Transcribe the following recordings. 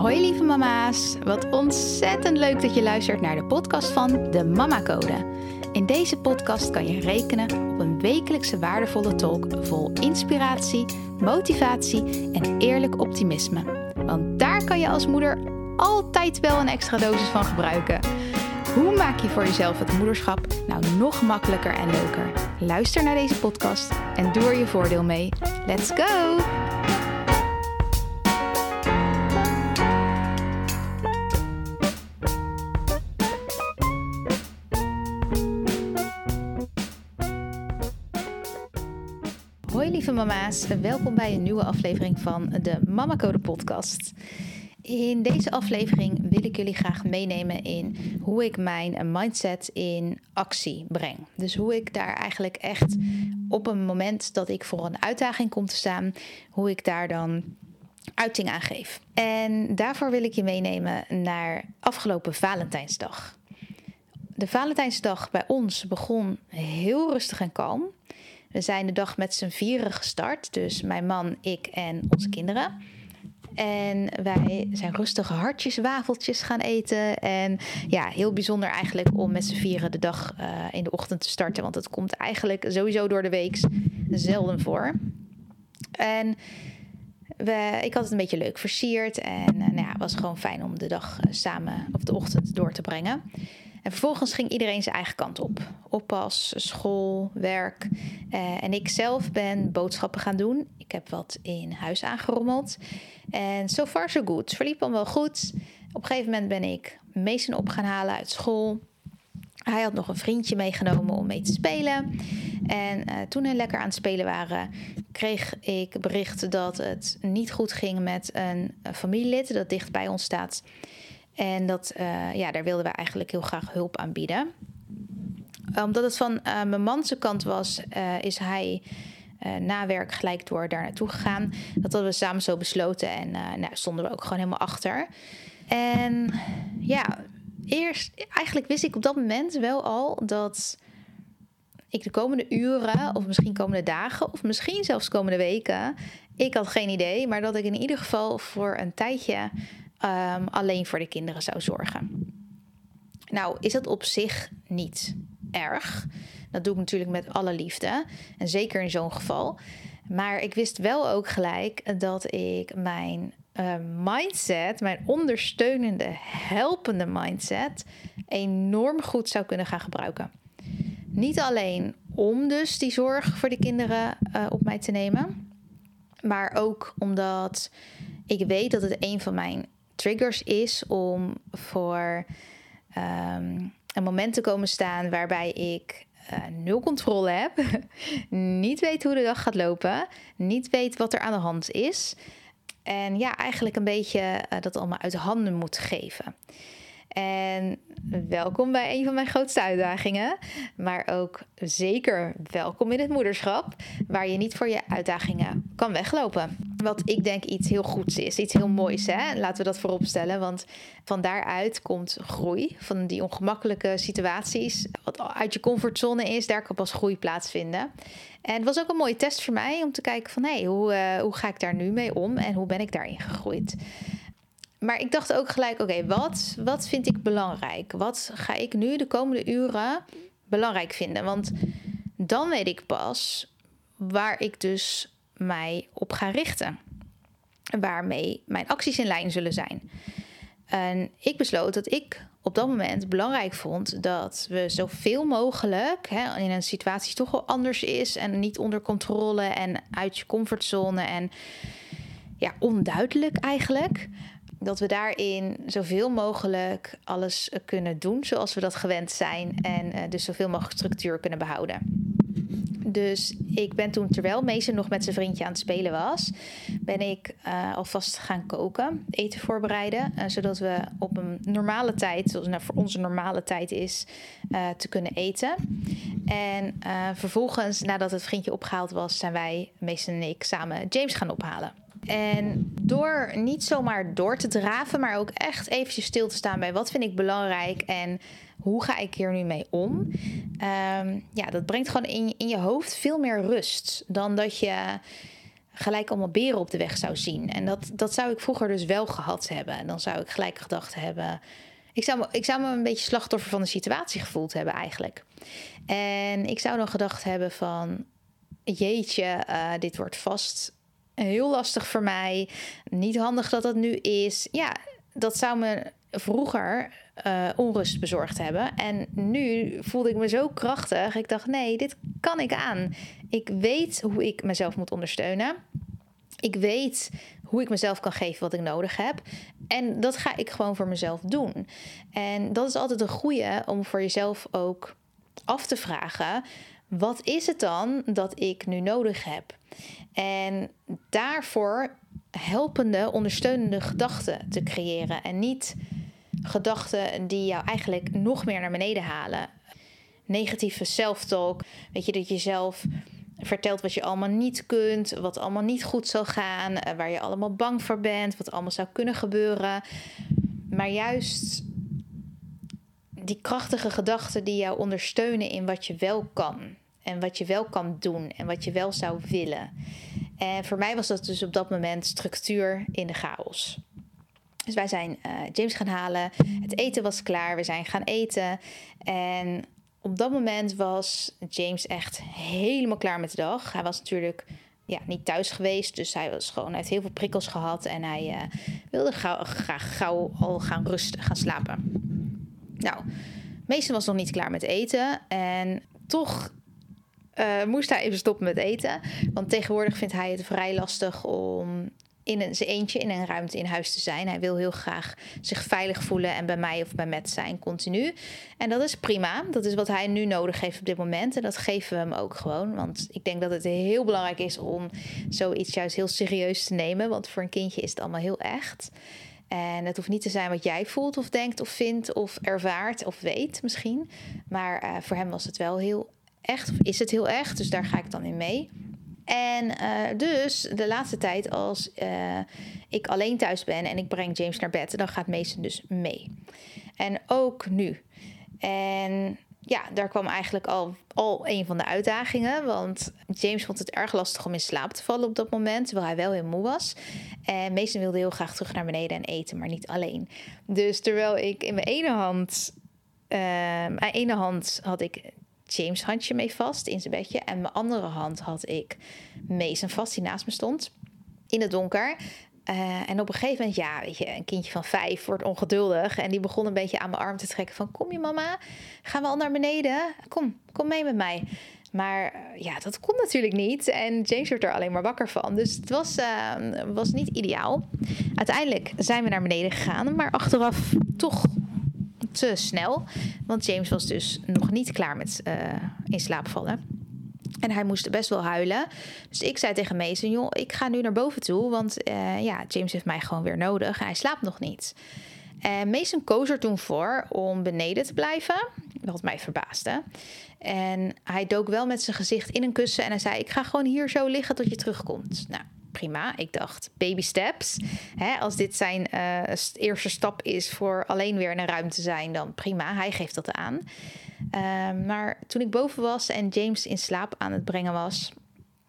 Hoi lieve mama's, wat ontzettend leuk dat je luistert naar de podcast van de Mama Code. In deze podcast kan je rekenen op een wekelijkse waardevolle talk vol inspiratie, motivatie en eerlijk optimisme. Want daar kan je als moeder altijd wel een extra dosis van gebruiken. Hoe maak je voor jezelf het moederschap nou nog makkelijker en leuker? Luister naar deze podcast en doe er je voordeel mee. Let's go! Mama's, welkom bij een nieuwe aflevering van de Mama Code podcast. In deze aflevering wil ik jullie graag meenemen in hoe ik mijn mindset in actie breng. Dus hoe ik daar eigenlijk echt op een moment dat ik voor een uitdaging kom te staan, hoe ik daar dan uiting aan geef. En daarvoor wil ik je meenemen naar afgelopen Valentijnsdag. De Valentijnsdag bij ons begon heel rustig en kalm. We zijn de dag met z'n vieren gestart, dus mijn man, ik en onze kinderen. En wij zijn rustige hartjes, wafeltjes gaan eten. En ja, heel bijzonder eigenlijk om met z'n vieren de dag uh, in de ochtend te starten. Want het komt eigenlijk sowieso door de week zelden voor. En we, ik had het een beetje leuk versierd. En uh, nou ja, het was gewoon fijn om de dag uh, samen of de ochtend door te brengen. En vervolgens ging iedereen zijn eigen kant op. Oppas, school, werk. Uh, en ik zelf ben boodschappen gaan doen. Ik heb wat in huis aangerommeld. En so far so good. Het verliep allemaal goed. Op een gegeven moment ben ik Mason op gaan halen uit school. Hij had nog een vriendje meegenomen om mee te spelen. En uh, toen hij lekker aan het spelen waren, kreeg ik bericht dat het niet goed ging met een familielid dat dicht bij ons staat. En dat, uh, ja, daar wilden we eigenlijk heel graag hulp aan bieden. Omdat het van uh, mijn manse kant was, uh, is hij na werk gelijk door daar naartoe gegaan. Dat hadden we samen zo besloten en nou, stonden we ook gewoon helemaal achter. En ja, eerst, eigenlijk wist ik op dat moment wel al dat ik de komende uren, of misschien komende dagen, of misschien zelfs komende weken, ik had geen idee, maar dat ik in ieder geval voor een tijdje um, alleen voor de kinderen zou zorgen. Nou, is dat op zich niet erg. Dat doe ik natuurlijk met alle liefde. En zeker in zo'n geval. Maar ik wist wel ook gelijk dat ik mijn uh, mindset, mijn ondersteunende, helpende mindset, enorm goed zou kunnen gaan gebruiken. Niet alleen om dus die zorg voor de kinderen uh, op mij te nemen, maar ook omdat ik weet dat het een van mijn triggers is om voor um, een moment te komen staan waarbij ik uh, nul controle heb, niet weet hoe de dag gaat lopen, niet weet wat er aan de hand is. En ja, eigenlijk een beetje uh, dat allemaal uit handen moet geven. En welkom bij een van mijn grootste uitdagingen. Maar ook zeker welkom in het moederschap, waar je niet voor je uitdagingen kan weglopen. Wat ik denk iets heel goeds is, iets heel moois. Hè? Laten we dat voorop stellen. Want van daaruit komt groei. Van die ongemakkelijke situaties, wat uit je comfortzone is, daar kan pas groei plaatsvinden. En het was ook een mooie test voor mij om te kijken van hé, hey, hoe, uh, hoe ga ik daar nu mee om en hoe ben ik daarin gegroeid maar ik dacht ook gelijk, oké, wat, wat vind ik belangrijk? Wat ga ik nu de komende uren belangrijk vinden? Want dan weet ik pas waar ik dus mij op ga richten. Waarmee mijn acties in lijn zullen zijn. En ik besloot dat ik op dat moment belangrijk vond dat we zoveel mogelijk hè, in een situatie toch wel anders is en niet onder controle en uit je comfortzone en ja, onduidelijk eigenlijk dat we daarin zoveel mogelijk alles kunnen doen zoals we dat gewend zijn. En uh, dus zoveel mogelijk structuur kunnen behouden. Dus ik ben toen, terwijl Mason nog met zijn vriendje aan het spelen was, ben ik uh, alvast gaan koken, eten voorbereiden. Zodat we op een normale tijd, zoals nou voor onze normale tijd is, te kunnen eten. En vervolgens, nadat het vriendje opgehaald was, zijn wij, Mason en ik, samen James gaan ophalen. En door niet zomaar door te draven, maar ook echt eventjes stil te staan bij wat vind ik belangrijk en hoe ga ik hier nu mee om? Um, ja, dat brengt gewoon in, in je hoofd veel meer rust dan dat je gelijk allemaal beren op de weg zou zien. En dat, dat zou ik vroeger dus wel gehad hebben. En dan zou ik gelijk gedacht hebben. Ik zou, me, ik zou me een beetje slachtoffer van de situatie gevoeld hebben eigenlijk. En ik zou dan gedacht hebben van... Jeetje, uh, dit wordt vast heel lastig voor mij. Niet handig dat dat nu is. Ja, dat zou me vroeger uh, onrust bezorgd hebben. En nu voelde ik me zo krachtig. Ik dacht, nee, dit kan ik aan. Ik weet hoe ik mezelf moet ondersteunen. Ik weet hoe ik mezelf kan geven wat ik nodig heb. En dat ga ik gewoon voor mezelf doen. En dat is altijd een goede om voor jezelf ook af te vragen: wat is het dan dat ik nu nodig heb? En daarvoor helpende, ondersteunende gedachten te creëren. En niet gedachten die jou eigenlijk nog meer naar beneden halen. Negatieve self-talk. Weet je, dat je zelf vertelt wat je allemaal niet kunt, wat allemaal niet goed zal gaan, eh, waar je allemaal bang voor bent, wat allemaal zou kunnen gebeuren. Maar juist die krachtige gedachten die jou ondersteunen in wat je wel kan. En wat je wel kan doen en wat je wel zou willen. En voor mij was dat dus op dat moment structuur in de chaos. Dus wij zijn uh, James gaan halen. Het eten was klaar. We zijn gaan eten. En op dat moment was James echt helemaal klaar met de dag. Hij was natuurlijk ja, niet thuis geweest. Dus hij was gewoon, hij heeft heel veel prikkels gehad. En hij uh, wilde graag gauw al gaan rusten, gaan slapen. Nou, Mason was nog niet klaar met eten. En toch uh, moest hij even stoppen met eten. Want tegenwoordig vindt hij het vrij lastig om in zijn eentje in een ruimte in huis te zijn. Hij wil heel graag zich veilig voelen en bij mij of bij Matt zijn continu. En dat is prima. Dat is wat hij nu nodig heeft op dit moment. En dat geven we hem ook gewoon. Want ik denk dat het heel belangrijk is om zoiets juist heel serieus te nemen. Want voor een kindje is het allemaal heel echt. En het hoeft niet te zijn wat jij voelt of denkt of vindt of ervaart of weet misschien. Maar uh, voor hem was het wel heel echt, of is het heel echt. Dus daar ga ik dan in mee. En uh, dus de laatste tijd, als uh, ik alleen thuis ben en ik breng James naar bed, dan gaat Mason dus mee. En ook nu. En ja, daar kwam eigenlijk al, al een van de uitdagingen. Want James vond het erg lastig om in slaap te vallen op dat moment. Terwijl hij wel heel moe was. En Mason wilde heel graag terug naar beneden en eten, maar niet alleen. Dus terwijl ik in mijn ene hand. Uh, mijn ene hand had ik James handje mee vast in zijn bedje. En mijn andere hand had ik Mason vast, die naast me stond. In het donker. Uh, en op een gegeven moment, ja, weet je, een kindje van vijf wordt ongeduldig. En die begon een beetje aan mijn arm te trekken van... kom je mama, gaan we al naar beneden? Kom, kom mee met mij. Maar uh, ja, dat kon natuurlijk niet. En James werd er alleen maar wakker van. Dus het was, uh, was niet ideaal. Uiteindelijk zijn we naar beneden gegaan. Maar achteraf toch te snel. Want James was dus nog niet klaar met uh, in slaap vallen. En hij moest best wel huilen. Dus ik zei tegen Mason, joh, ik ga nu naar boven toe. Want uh, ja, James heeft mij gewoon weer nodig. Hij slaapt nog niet. En Mason koos er toen voor om beneden te blijven. Wat mij verbaasde. En hij dook wel met zijn gezicht in een kussen. En hij zei, ik ga gewoon hier zo liggen tot je terugkomt. Nou, prima. Ik dacht, baby steps. Hè, als dit zijn uh, eerste stap is voor alleen weer in een ruimte zijn, dan prima. Hij geeft dat aan. Uh, maar toen ik boven was en James in slaap aan het brengen was,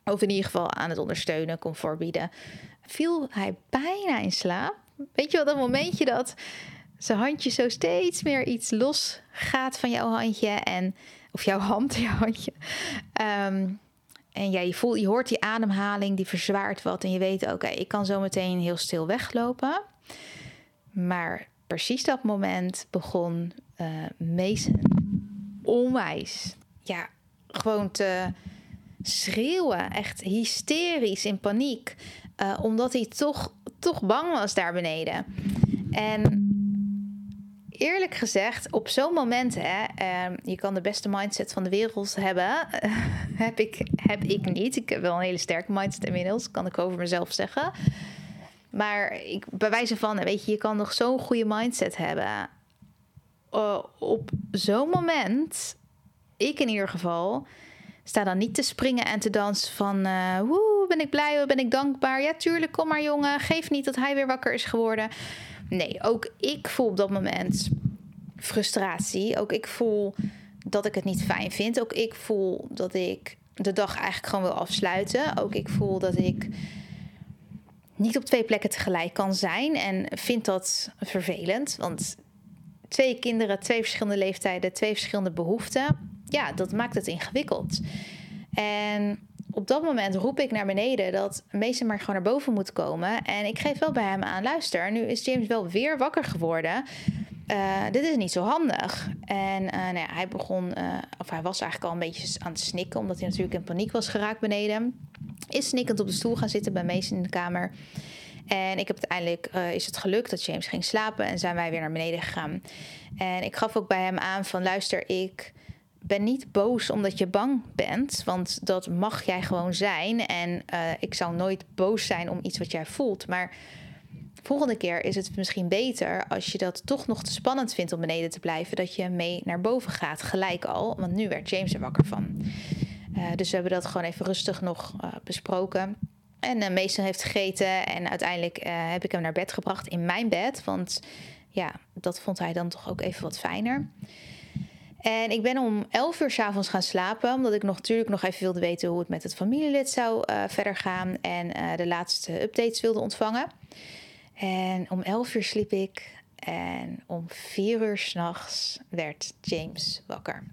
of in ieder geval aan het ondersteunen, comfort bieden, viel hij bijna in slaap. Weet je wat, dat momentje dat zijn handje zo steeds meer iets los gaat van jouw handje en of jouw hand, jouw handje. Um, en ja, je, voelt, je hoort die ademhaling, die verzwaart wat. En je weet, oké, ik kan zo meteen heel stil weglopen. Maar precies dat moment begon uh, Mason onwijs, ja, gewoon te schreeuwen. Echt hysterisch in paniek. Uh, omdat hij toch, toch bang was daar beneden. En eerlijk gezegd, op zo'n moment, hè, uh, je kan de beste mindset van de wereld hebben. heb, ik, heb ik niet. Ik heb wel een hele sterke mindset inmiddels, kan ik over mezelf zeggen. Maar ik, bij wijze van, weet je, je kan nog zo'n goede mindset hebben. Uh, op zo'n moment, ik in ieder geval, sta dan niet te springen en te dansen van... Uh, woe, ben ik blij, ben ik dankbaar. Ja, tuurlijk, kom maar jongen. Geef niet dat hij weer wakker is geworden. Nee, ook ik voel op dat moment frustratie. Ook ik voel dat ik het niet fijn vind. Ook ik voel dat ik de dag eigenlijk gewoon wil afsluiten. Ook ik voel dat ik niet op twee plekken tegelijk kan zijn en vind dat vervelend. Want twee kinderen, twee verschillende leeftijden, twee verschillende behoeften. Ja, dat maakt het ingewikkeld. En op dat moment roep ik naar beneden dat Mason maar gewoon naar boven moet komen. En ik geef wel bij hem aan, luister, nu is James wel weer wakker geworden. Uh, dit is niet zo handig. En uh, nou ja, hij begon, uh, of hij was eigenlijk al een beetje aan het snikken, omdat hij natuurlijk in paniek was geraakt beneden. Is snikkend op de stoel gaan zitten bij Mason in de kamer. En ik heb uiteindelijk is het gelukt dat James ging slapen en zijn wij weer naar beneden gegaan. En ik gaf ook bij hem aan van luister, ik ben niet boos omdat je bang bent, want dat mag jij gewoon zijn. En ik zou nooit boos zijn om iets wat jij voelt, maar volgende keer is het misschien beter als je dat toch nog te spannend vindt om beneden te blijven, dat je mee naar boven gaat, gelijk al. Want nu werd James er wakker van. Uh, dus we hebben dat gewoon even rustig nog uh, besproken. En meester heeft gegeten en uiteindelijk heb ik hem naar bed gebracht in mijn bed. Want ja, dat vond hij dan toch ook even wat fijner. En ik ben om 11 uur s'avonds gaan slapen, omdat ik nog, natuurlijk nog even wilde weten hoe het met het familielid zou verder gaan en de laatste updates wilde ontvangen. En om 11 uur sliep ik en om 4 uur s'nachts werd James wakker.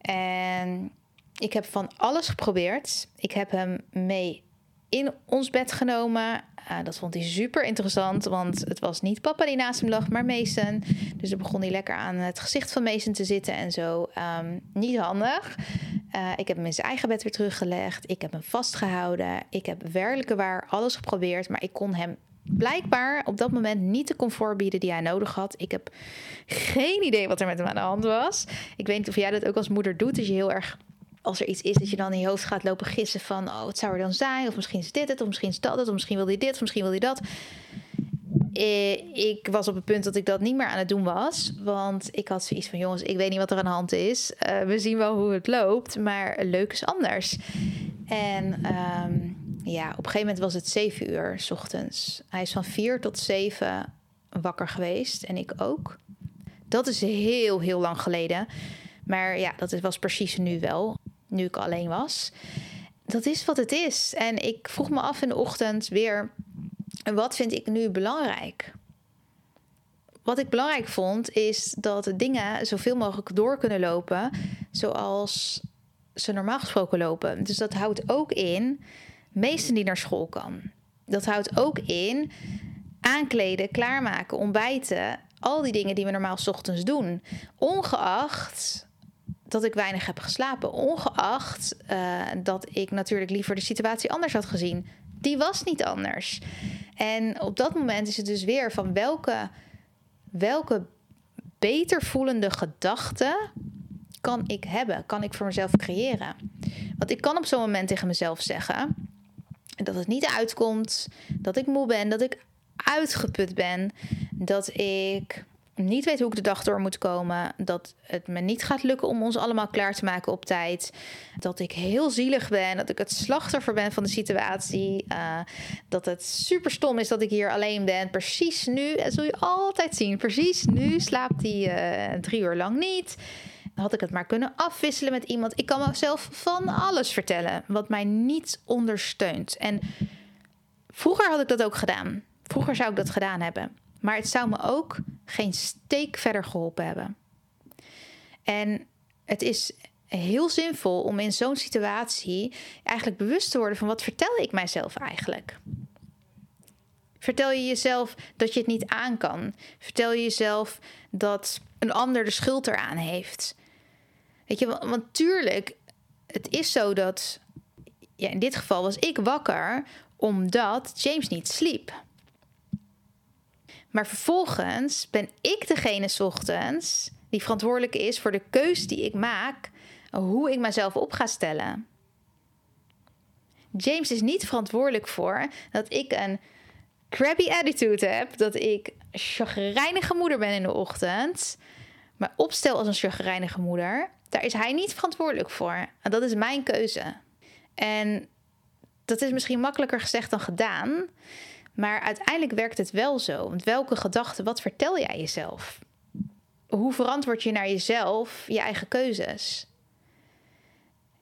En ik heb van alles geprobeerd. Ik heb hem mee in ons bed genomen. Uh, dat vond hij super interessant, want het was niet papa die naast hem lag, maar Mason. Dus dan begon hij lekker aan het gezicht van Mason te zitten en zo. Um, niet handig. Uh, ik heb hem in zijn eigen bed weer teruggelegd. Ik heb hem vastgehouden. Ik heb werkelijk waar alles geprobeerd, maar ik kon hem blijkbaar op dat moment niet de comfort bieden die hij nodig had. Ik heb geen idee wat er met hem aan de hand was. Ik weet niet of jij dat ook als moeder doet, dat je heel erg als er iets is, dat je dan in je hoofd gaat lopen gissen van, oh, wat zou er dan zijn? Of misschien is dit het, of misschien is dat het, of misschien wil hij dit, of misschien wil hij dat. Eh, ik was op het punt dat ik dat niet meer aan het doen was. Want ik had zoiets van: jongens, ik weet niet wat er aan de hand is. Uh, we zien wel hoe het loopt, maar leuk is anders. En um, ja, op een gegeven moment was het zeven uur s ochtends. Hij is van vier tot zeven wakker geweest en ik ook. Dat is heel, heel lang geleden. Maar ja, dat was precies nu wel, nu ik alleen was. Dat is wat het is. En ik vroeg me af in de ochtend weer: wat vind ik nu belangrijk? Wat ik belangrijk vond, is dat dingen zoveel mogelijk door kunnen lopen zoals ze normaal gesproken lopen. Dus dat houdt ook in meesten die naar school kan. Dat houdt ook in aankleden, klaarmaken, ontbijten. Al die dingen die we normaal ochtends doen. Ongeacht dat ik weinig heb geslapen. Ongeacht uh, dat ik natuurlijk liever de situatie anders had gezien. Die was niet anders. En op dat moment is het dus weer van welke, welke beter voelende gedachten kan ik hebben? Kan ik voor mezelf creëren? Want ik kan op zo'n moment tegen mezelf zeggen dat het niet uitkomt, dat ik moe ben, dat ik uitgeput ben, dat ik niet weet hoe ik de dag door moet komen, dat het me niet gaat lukken om ons allemaal klaar te maken op tijd, dat ik heel zielig ben, dat ik het slachtoffer ben van de situatie, uh, dat het super stom is dat ik hier alleen ben. Precies nu, dat zul je altijd zien, precies nu slaapt hij uh, drie uur lang niet had ik het maar kunnen afwisselen met iemand. Ik kan mezelf van alles vertellen wat mij niet ondersteunt. En vroeger had ik dat ook gedaan. Vroeger zou ik dat gedaan hebben. Maar het zou me ook geen steek verder geholpen hebben. En het is heel zinvol om in zo'n situatie eigenlijk bewust te worden van wat vertel ik mijzelf eigenlijk. Vertel je jezelf dat je het niet aan kan? Vertel je jezelf dat een ander de schuld eraan heeft? Weet je, want, want tuurlijk, het is zo dat. Ja, in dit geval was ik wakker omdat James niet sliep. Maar vervolgens ben ik degene s ochtends die verantwoordelijk is voor de keus die ik maak, hoe ik mezelf op ga stellen. James is niet verantwoordelijk voor dat ik een crappy attitude heb, dat ik chagrijnige moeder ben in de ochtend, maar opstel als een chagrijnige moeder daar is hij niet verantwoordelijk voor. En dat is mijn keuze. En dat is misschien makkelijker gezegd dan gedaan. Maar uiteindelijk werkt het wel zo. Want welke gedachten, wat vertel jij jezelf? Hoe verantwoord je naar jezelf je eigen keuzes?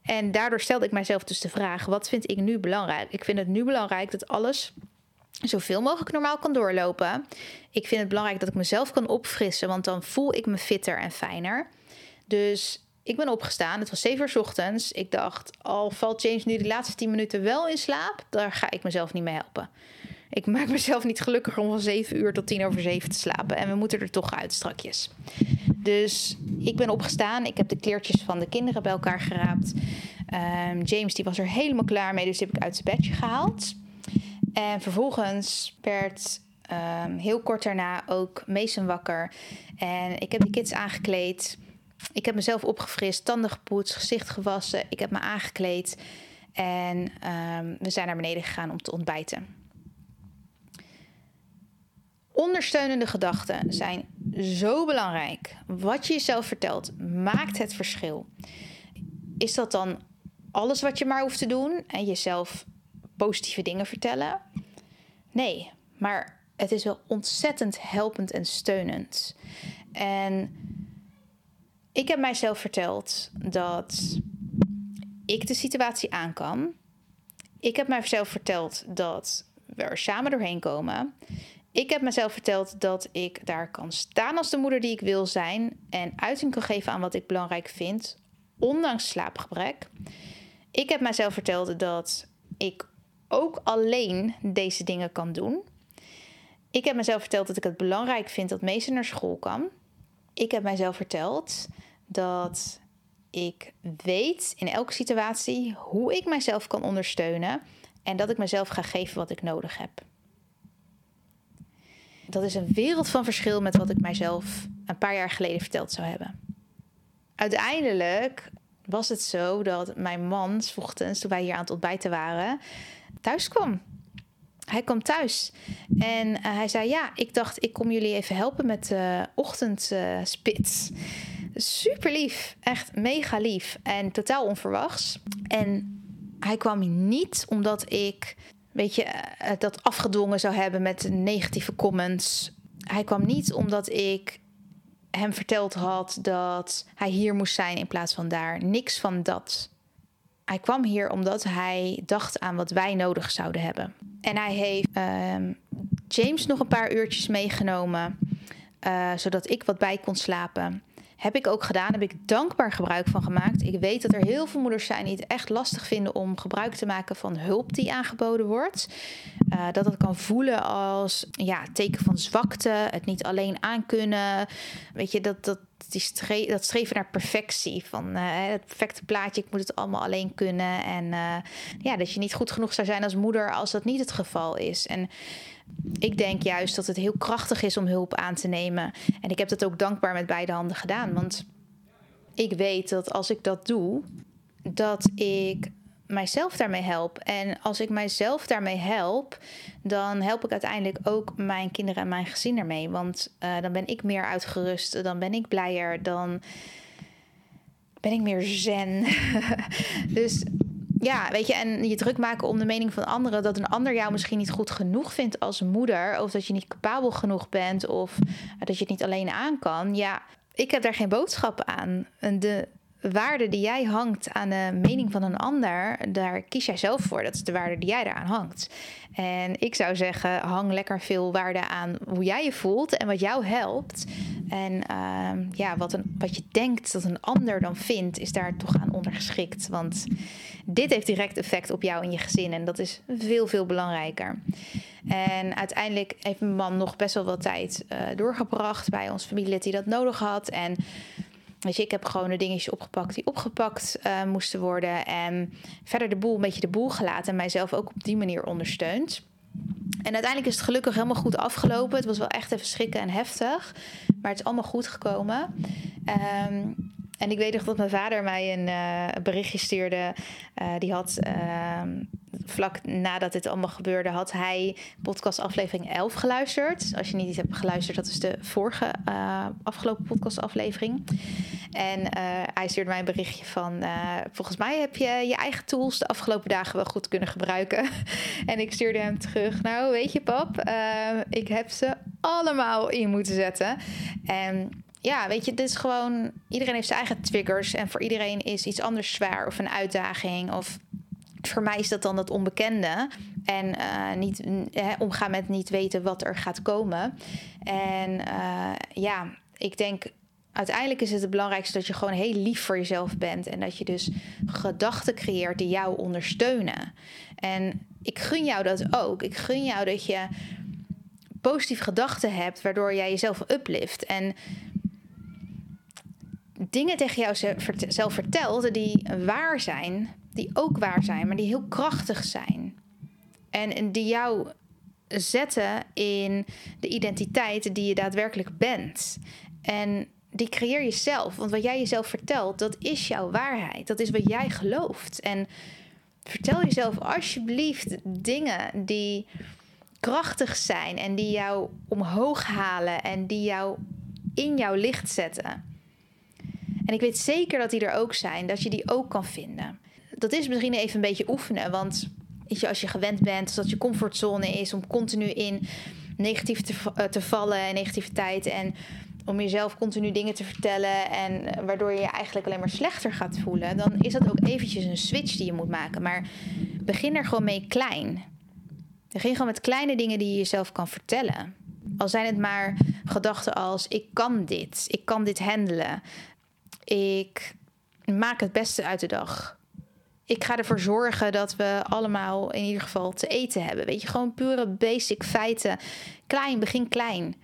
En daardoor stelde ik mijzelf dus de vraag: wat vind ik nu belangrijk? Ik vind het nu belangrijk dat alles zoveel mogelijk normaal kan doorlopen. Ik vind het belangrijk dat ik mezelf kan opfrissen, want dan voel ik me fitter en fijner. Dus ik ben opgestaan. Het was 7 uur ochtends. Ik dacht, al valt James nu de laatste 10 minuten wel in slaap, daar ga ik mezelf niet mee helpen. Ik maak mezelf niet gelukkiger om van 7 uur tot 10 over 7 te slapen. En we moeten er toch uit strakjes. Dus ik ben opgestaan. Ik heb de kleertjes van de kinderen bij elkaar geraapt. Um, James die was er helemaal klaar mee, dus die heb ik uit zijn bedje gehaald. En vervolgens werd um, heel kort daarna ook Mason wakker. En ik heb de kids aangekleed. Ik heb mezelf opgefrist, tanden gepoetst, gezicht gewassen. Ik heb me aangekleed. En um, we zijn naar beneden gegaan om te ontbijten. Ondersteunende gedachten zijn zo belangrijk. Wat je jezelf vertelt maakt het verschil. Is dat dan alles wat je maar hoeft te doen en jezelf positieve dingen vertellen? Nee, maar het is wel ontzettend helpend en steunend. En ik heb mijzelf verteld dat ik de situatie aan kan. Ik heb mijzelf verteld dat we er samen doorheen komen. Ik heb mezelf verteld dat ik daar kan staan als de moeder die ik wil zijn en uiting kan geven aan wat ik belangrijk vind, ondanks slaapgebrek. Ik heb mezelf verteld dat ik ook alleen deze dingen kan doen. Ik heb mezelf verteld dat ik het belangrijk vind dat Mason naar school kan. Ik heb mezelf verteld dat ik weet in elke situatie hoe ik mijzelf kan ondersteunen en dat ik mezelf ga geven wat ik nodig heb dat is een wereld van verschil met wat ik mijzelf een paar jaar geleden verteld zou hebben. Uiteindelijk was het zo dat mijn man, s ochtends, toen wij hier aan het ontbijten waren, thuis kwam. Hij kwam thuis en eh, hij zei: Ja, ik dacht, ik kom jullie even helpen met de ochtendspits. Super lief, echt mega lief en totaal onverwachts. En hij kwam niet omdat ik weet je, eh, dat afgedwongen zou hebben met negatieve comments. Hij kwam niet omdat ik hem verteld had dat hij hier moest zijn in plaats van daar. Niks van dat. Hij kwam hier omdat hij dacht aan wat wij nodig zouden hebben. En hij heeft uh, James nog een paar uurtjes meegenomen, uh, zodat ik wat bij kon slapen. Heb ik ook gedaan, heb ik dankbaar gebruik van gemaakt. Ik weet dat er heel veel moeders zijn die het echt lastig vinden om gebruik te maken van hulp die aangeboden wordt. Uh, dat het kan voelen als ja, teken van zwakte, het niet alleen aankunnen. Weet je, dat, dat, die dat streven naar perfectie. Van uh, het perfecte plaatje, ik moet het allemaal alleen kunnen. En uh, ja, dat je niet goed genoeg zou zijn als moeder als dat niet het geval is. En ik denk juist dat het heel krachtig is om hulp aan te nemen. En ik heb dat ook dankbaar met beide handen gedaan. Want ik weet dat als ik dat doe, dat ik mijzelf daarmee help. En als ik mijzelf daarmee help, dan help ik uiteindelijk ook mijn kinderen en mijn gezin ermee. Want uh, dan ben ik meer uitgerust, dan ben ik blijer, dan ben ik meer zen. dus ja, weet je, en je druk maken om de mening van anderen dat een ander jou misschien niet goed genoeg vindt als moeder, of dat je niet capabel genoeg bent, of dat je het niet alleen aan kan. Ja, ik heb daar geen boodschap aan. De waarde die jij hangt aan de mening van een ander, daar kies jij zelf voor. Dat is de waarde die jij daaraan hangt. En ik zou zeggen, hang lekker veel waarde aan hoe jij je voelt en wat jou helpt. En uh, ja, wat, een, wat je denkt dat een ander dan vindt, is daar toch aan ondergeschikt. Want dit heeft direct effect op jou en je gezin. En dat is veel, veel belangrijker. En uiteindelijk heeft mijn man nog best wel wat tijd uh, doorgebracht bij ons familielid die dat nodig had. En Je, ik heb gewoon de dingetjes opgepakt die opgepakt uh, moesten worden. En verder de boel een beetje de boel gelaten. En mijzelf ook op die manier ondersteund. En uiteindelijk is het gelukkig helemaal goed afgelopen. Het was wel echt even schrikken en heftig. Maar het is allemaal goed gekomen. Um, en ik weet nog dat mijn vader mij een uh, berichtje stuurde. Uh, die had uh, vlak nadat dit allemaal gebeurde, had hij podcast aflevering 11 geluisterd. Als je niet iets hebt geluisterd, dat is de vorige afgelopen podcast aflevering. En hij stuurde mij een berichtje van, volgens mij heb je je eigen tools de afgelopen dagen wel goed kunnen gebruiken. en ik stuurde hem terug, nou weet je pap, ik heb ze allemaal in moeten zetten. En ja, weet je, dit is gewoon. Iedereen heeft zijn eigen triggers. En voor iedereen is iets anders zwaar of een uitdaging. Of voor mij is dat dan dat onbekende. En uh, niet omgaan met niet weten wat er gaat komen. En uh, ja, ik denk uiteindelijk is het het belangrijkste dat je gewoon heel lief voor jezelf bent. En dat je dus gedachten creëert die jou ondersteunen. En ik gun jou dat ook. Ik gun jou dat je positieve gedachten hebt, waardoor jij jezelf uplift. En dingen tegen jouzelf vertelt die waar zijn, die ook waar zijn, maar die heel krachtig zijn. En die jou zetten in de identiteit die je daadwerkelijk bent. En die creëer je zelf. Want wat jij jezelf vertelt, dat is jouw waarheid. Dat is wat jij gelooft. En vertel jezelf alsjeblieft dingen die krachtig zijn en die jou omhoog halen en die jou in jouw licht zetten. En ik weet zeker dat die er ook zijn, dat je die ook kan vinden. Dat is misschien even een beetje oefenen, want je, als je gewend bent, dat je comfortzone is om continu in negatief te, eh, te vallen en negativiteit en om jezelf continu dingen te vertellen en waardoor je je eigenlijk alleen maar slechter gaat voelen, dan is dat ook eventjes een switch die je moet maken. Maar begin er gewoon mee klein. Begin gewoon met kleine dingen die je jezelf kan vertellen. Al zijn het maar gedachten als: ik kan dit, ik kan dit handelen, ik maak het beste uit de dag. Ik ga ervoor zorgen dat we allemaal in ieder geval te eten hebben. Weet je, gewoon pure basic feiten. Klein, begin klein.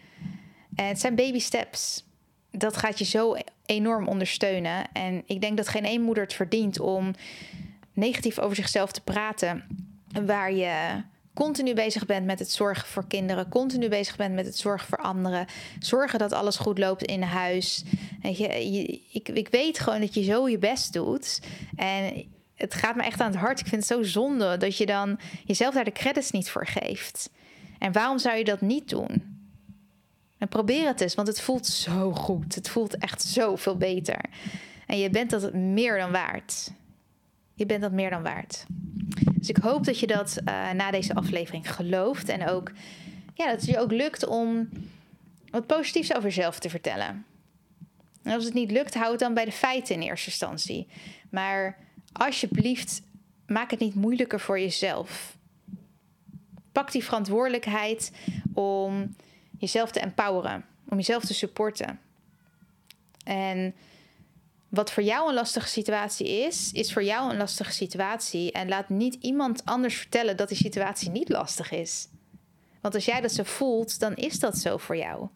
En het zijn baby steps. Dat gaat je zo enorm ondersteunen. En ik denk dat geen één moeder het verdient om negatief over zichzelf te praten. Waar je continu bezig bent met het zorgen voor kinderen, continu bezig bent met het zorgen voor anderen, zorgen dat alles goed loopt in huis. Weet je, ik, ik weet gewoon dat je zo je best doet. En het gaat me echt aan het hart. Ik vind het zo zonde dat je dan jezelf daar de credits niet voor geeft. En waarom zou je dat niet doen? En probeer het eens, want het voelt zo goed. Het voelt echt zoveel beter. En je bent dat meer dan waard. Je bent dat meer dan waard. Dus ik hoop dat je dat uh, na deze aflevering gelooft. En ook ja, dat het je ook lukt om wat positiefs over jezelf te vertellen. En als het niet lukt, hou het dan bij de feiten in eerste instantie. Maar alsjeblieft, maak het niet moeilijker voor jezelf. Pak die verantwoordelijkheid om jezelf te empoweren, om jezelf te supporten. En wat voor jou een lastige situatie is, is voor jou een lastige situatie. En laat niet iemand anders vertellen dat die situatie niet lastig is. Want als jij dat zo voelt, dan is dat zo voor jou.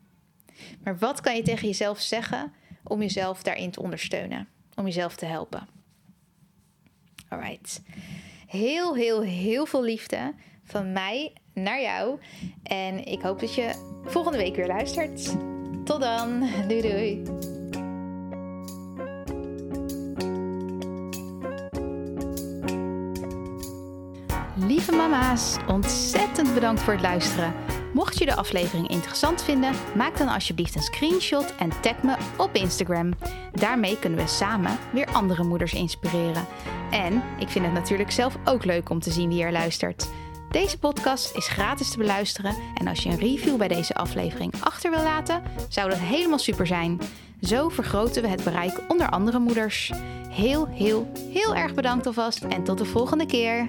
Maar wat kan je tegen jezelf zeggen om jezelf daarin te ondersteunen? Om jezelf te helpen. Alright. Heel, heel, heel veel liefde van mij naar jou. En ik hoop dat je volgende week weer luistert. Tot dan. Doei doei. Lieve mama's, ontzettend bedankt voor het luisteren. Mocht je de aflevering interessant vinden, maak dan alsjeblieft een screenshot en tag me op Instagram. Daarmee kunnen we samen weer andere moeders inspireren. En ik vind het natuurlijk zelf ook leuk om te zien wie er luistert. Deze podcast is gratis te beluisteren en als je een review bij deze aflevering achter wil laten, zou dat helemaal super zijn. Zo vergroten we het bereik onder andere moeders. Heel, heel, heel erg bedankt alvast en tot de volgende keer.